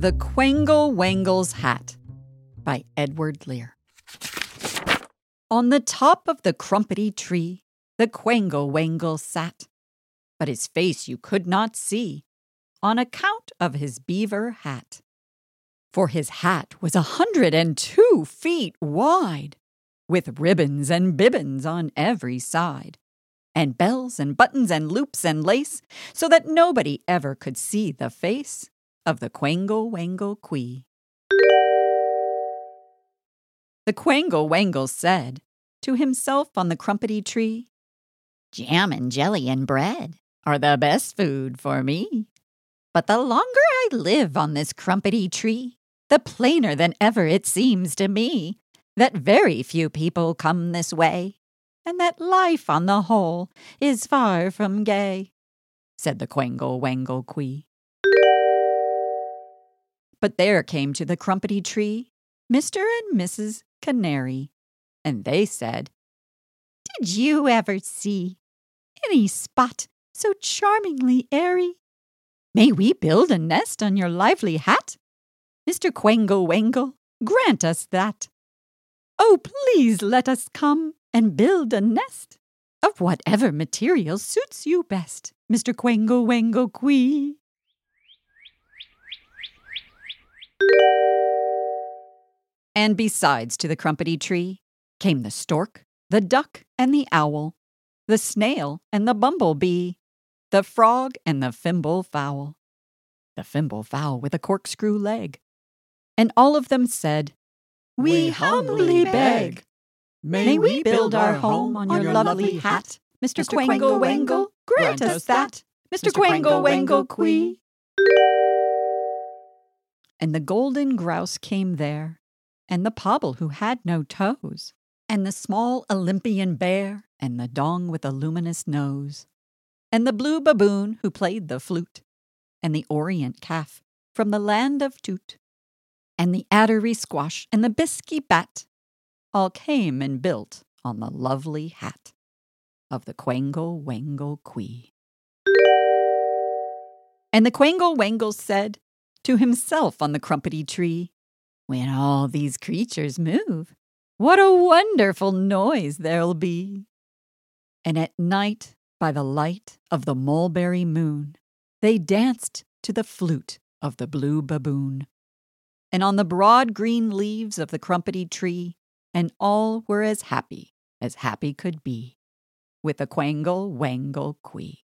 The Quangle Wangle's Hat by Edward Lear. On the top of the crumpetty tree, the Quangle Wangle sat, but his face you could not see on account of his beaver hat. For his hat was a hundred and two feet wide, with ribbons and bibbons on every side, and bells and buttons and loops and lace, so that nobody ever could see the face of the Quangle Wangle Quee. The Quangle Wangle said to himself on the crumpetty tree, Jam and jelly and bread are the best food for me. But the longer I live on this crumpetty tree, the plainer than ever it seems to me that very few people come this way, and that life on the whole is far from gay, said the Quangle Wangle Quee. But there came to the crumpetty tree Mr. and Mrs. Canary, and they said, Did you ever see any spot so charmingly airy? May we build a nest on your lively hat? Mr. Quangle Wangle, grant us that. Oh, please let us come and build a nest of whatever material suits you best, Mr. Quangle Wangle Quee. And besides to the crumpetty tree came the stork, the duck, and the owl, the snail and the bumblebee, the frog and the fimble fowl, the fimble fowl with a corkscrew leg. And all of them said, We, humbly beg, may we build our home on your lovely hat, Mr. Quangle Wangle, grant us that, Mr. Quangle Wangle Quee. And the golden grouse came there, and the pobble who had no toes, and the small Olympian bear, and the dong with a luminous nose, and the blue baboon who played the flute, and the orient calf from the land of Tute, and the attery squash and the bisky bat, all came and built on the lovely hat of the Quangle Wangle Quee. And the Quangle Wangle said to himself on the crumpetty tree, When all these creatures move, what a wonderful noise there'll be! And at night, by the light of the mulberry moon, they danced to the flute of the blue baboon. And on the broad green leaves of the crumpetty tree, and all were as happy as happy could be, with a Quangle Wangle Quee.